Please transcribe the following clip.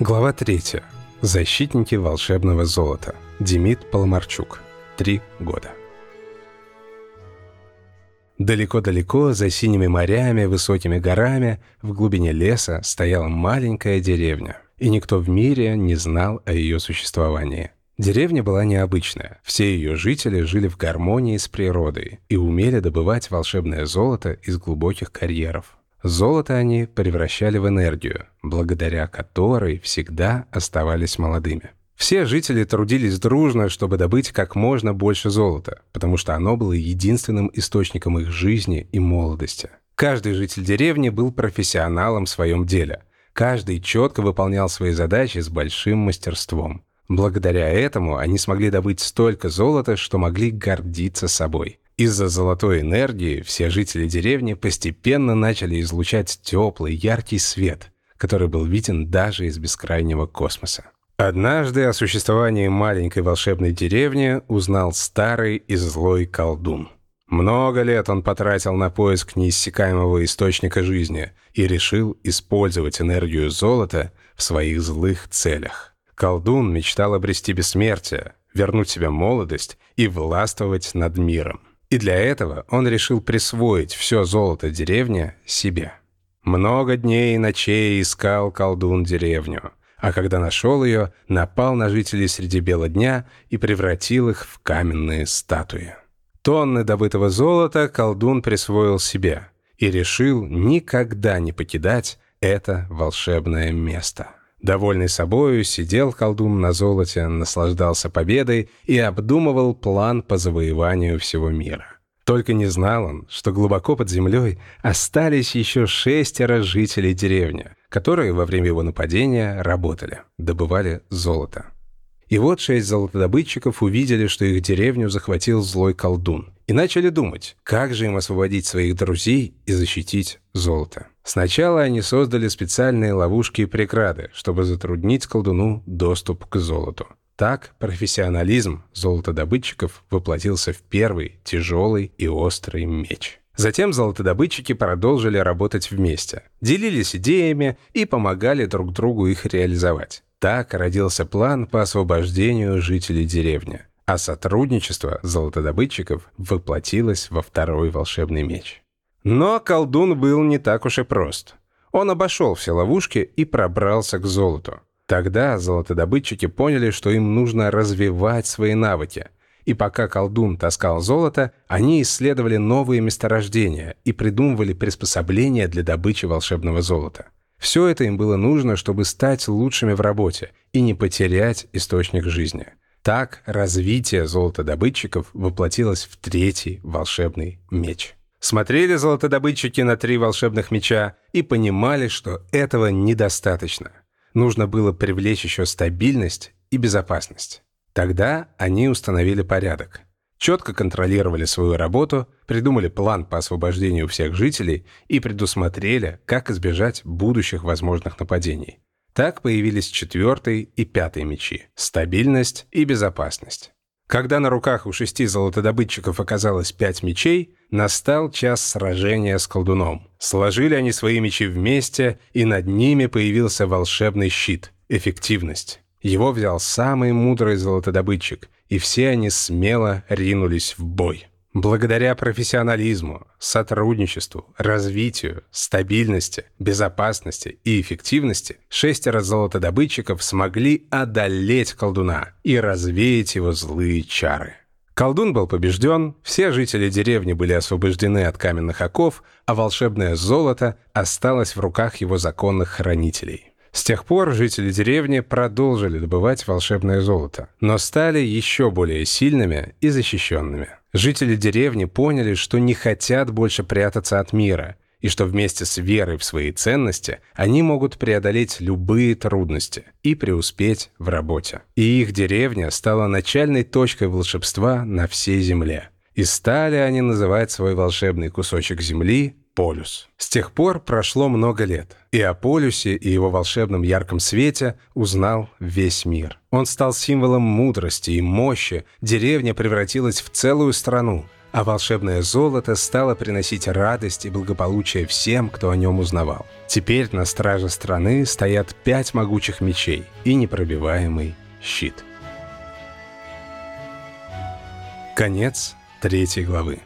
Глава 3. Защитники волшебного золота. Демид Поломарчук. Три года. Далеко-далеко, за синими морями, высокими горами, в глубине леса стояла маленькая деревня, и никто в мире не знал о ее существовании. Деревня была необычная. Все ее жители жили в гармонии с природой и умели добывать волшебное золото из глубоких карьеров. Золото они превращали в энергию, благодаря которой всегда оставались молодыми. Все жители трудились дружно, чтобы добыть как можно больше золота, потому что оно было единственным источником их жизни и молодости. Каждый житель деревни был профессионалом в своем деле. Каждый четко выполнял свои задачи с большим мастерством. Благодаря этому они смогли добыть столько золота, что могли гордиться собой. Из-за золотой энергии все жители деревни постепенно начали излучать теплый, яркий свет, который был виден даже из бескрайнего космоса. Однажды о существовании маленькой волшебной деревни узнал старый и злой колдун. Много лет он потратил на поиск неиссякаемого источника жизни и решил использовать энергию золота в своих злых целях. Колдун мечтал обрести бессмертие, вернуть себе молодость и властвовать над миром. И для этого он решил присвоить все золото деревни себе. Много дней и ночей искал колдун деревню, а когда нашел ее, напал на жителей среди бела дня и превратил их в каменные статуи. Тонны добытого золота колдун присвоил себе и решил никогда не покидать это волшебное место. Довольный собою, сидел колдун на золоте, наслаждался победой и обдумывал план по завоеванию всего мира. Только не знал он, что глубоко под землей остались еще шестеро жителей деревни, которые во время его нападения работали, добывали золото. И вот шесть золотодобытчиков увидели, что их деревню захватил злой колдун, и начали думать, как же им освободить своих друзей и защитить золото. Сначала они создали специальные ловушки и преграды, чтобы затруднить колдуну доступ к золоту. Так профессионализм золотодобытчиков воплотился в первый тяжелый и острый меч. Затем золотодобытчики продолжили работать вместе, делились идеями и помогали друг другу их реализовать. Так родился план по освобождению жителей деревни, а сотрудничество золотодобытчиков воплотилось во второй волшебный меч. Но колдун был не так уж и прост. Он обошел все ловушки и пробрался к золоту. Тогда золотодобытчики поняли, что им нужно развивать свои навыки. И пока колдун таскал золото, они исследовали новые месторождения и придумывали приспособления для добычи волшебного золота. Все это им было нужно, чтобы стать лучшими в работе и не потерять источник жизни. Так развитие золотодобытчиков воплотилось в третий волшебный меч. Смотрели золотодобытчики на три волшебных меча и понимали, что этого недостаточно. Нужно было привлечь еще стабильность и безопасность. Тогда они установили порядок. Четко контролировали свою работу, придумали план по освобождению всех жителей и предусмотрели, как избежать будущих возможных нападений. Так появились четвертый и пятый мечи – стабильность и безопасность. Когда на руках у шести золотодобытчиков оказалось пять мечей, настал час сражения с колдуном. Сложили они свои мечи вместе, и над ними появился волшебный щит — эффективность. Его взял самый мудрый золотодобытчик, и все они смело ринулись в бой. Благодаря профессионализму, сотрудничеству, развитию, стабильности, безопасности и эффективности шестеро золотодобытчиков смогли одолеть колдуна и развеять его злые чары. Колдун был побежден, все жители деревни были освобождены от каменных оков, а волшебное золото осталось в руках его законных хранителей. С тех пор жители деревни продолжили добывать волшебное золото, но стали еще более сильными и защищенными. Жители деревни поняли, что не хотят больше прятаться от мира, и что вместе с верой в свои ценности они могут преодолеть любые трудности и преуспеть в работе. И их деревня стала начальной точкой волшебства на всей земле. И стали они называть свой волшебный кусочек земли полюс. С тех пор прошло много лет, и о полюсе и его волшебном ярком свете узнал весь мир. Он стал символом мудрости и мощи, деревня превратилась в целую страну, а волшебное золото стало приносить радость и благополучие всем, кто о нем узнавал. Теперь на страже страны стоят пять могучих мечей и непробиваемый щит. Конец третьей главы.